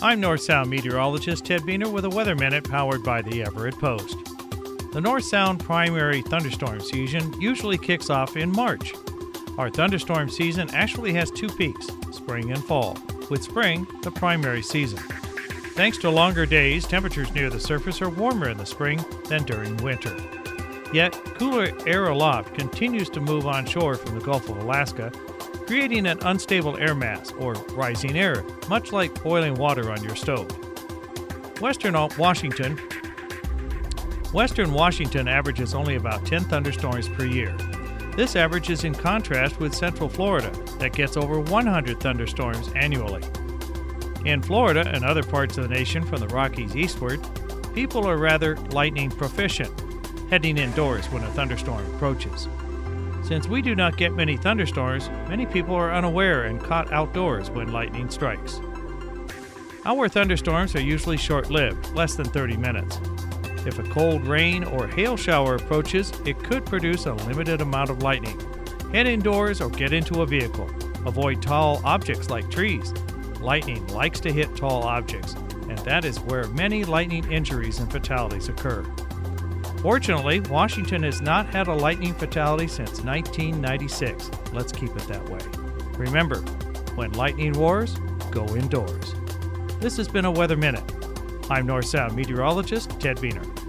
I'm North Sound meteorologist Ted Buehner with a Weather Minute powered by the Everett Post. The North Sound primary thunderstorm season usually kicks off in March. Our thunderstorm season actually has two peaks, spring and fall, with spring the primary season. Thanks to longer days, temperatures near the surface are warmer in the spring than during winter. Yet, cooler air aloft continues to move onshore from the Gulf of Alaska creating an unstable air mass, or rising air, much like boiling water on your stove. Western Washington Western Washington averages only about 10 thunderstorms per year. This average is in contrast with Central Florida, that gets over 100 thunderstorms annually. In Florida and other parts of the nation from the Rockies eastward, people are rather lightning proficient, heading indoors when a thunderstorm approaches. Since we do not get many thunderstorms, many people are unaware and caught outdoors when lightning strikes. Our thunderstorms are usually short lived, less than 30 minutes. If a cold rain or hail shower approaches, it could produce a limited amount of lightning. Head indoors or get into a vehicle. Avoid tall objects like trees. Lightning likes to hit tall objects, and that is where many lightning injuries and fatalities occur. Fortunately, Washington has not had a lightning fatality since 1996. Let's keep it that way. Remember, when lightning wars, go indoors. This has been a Weather Minute. I'm North Sound meteorologist Ted Buehner.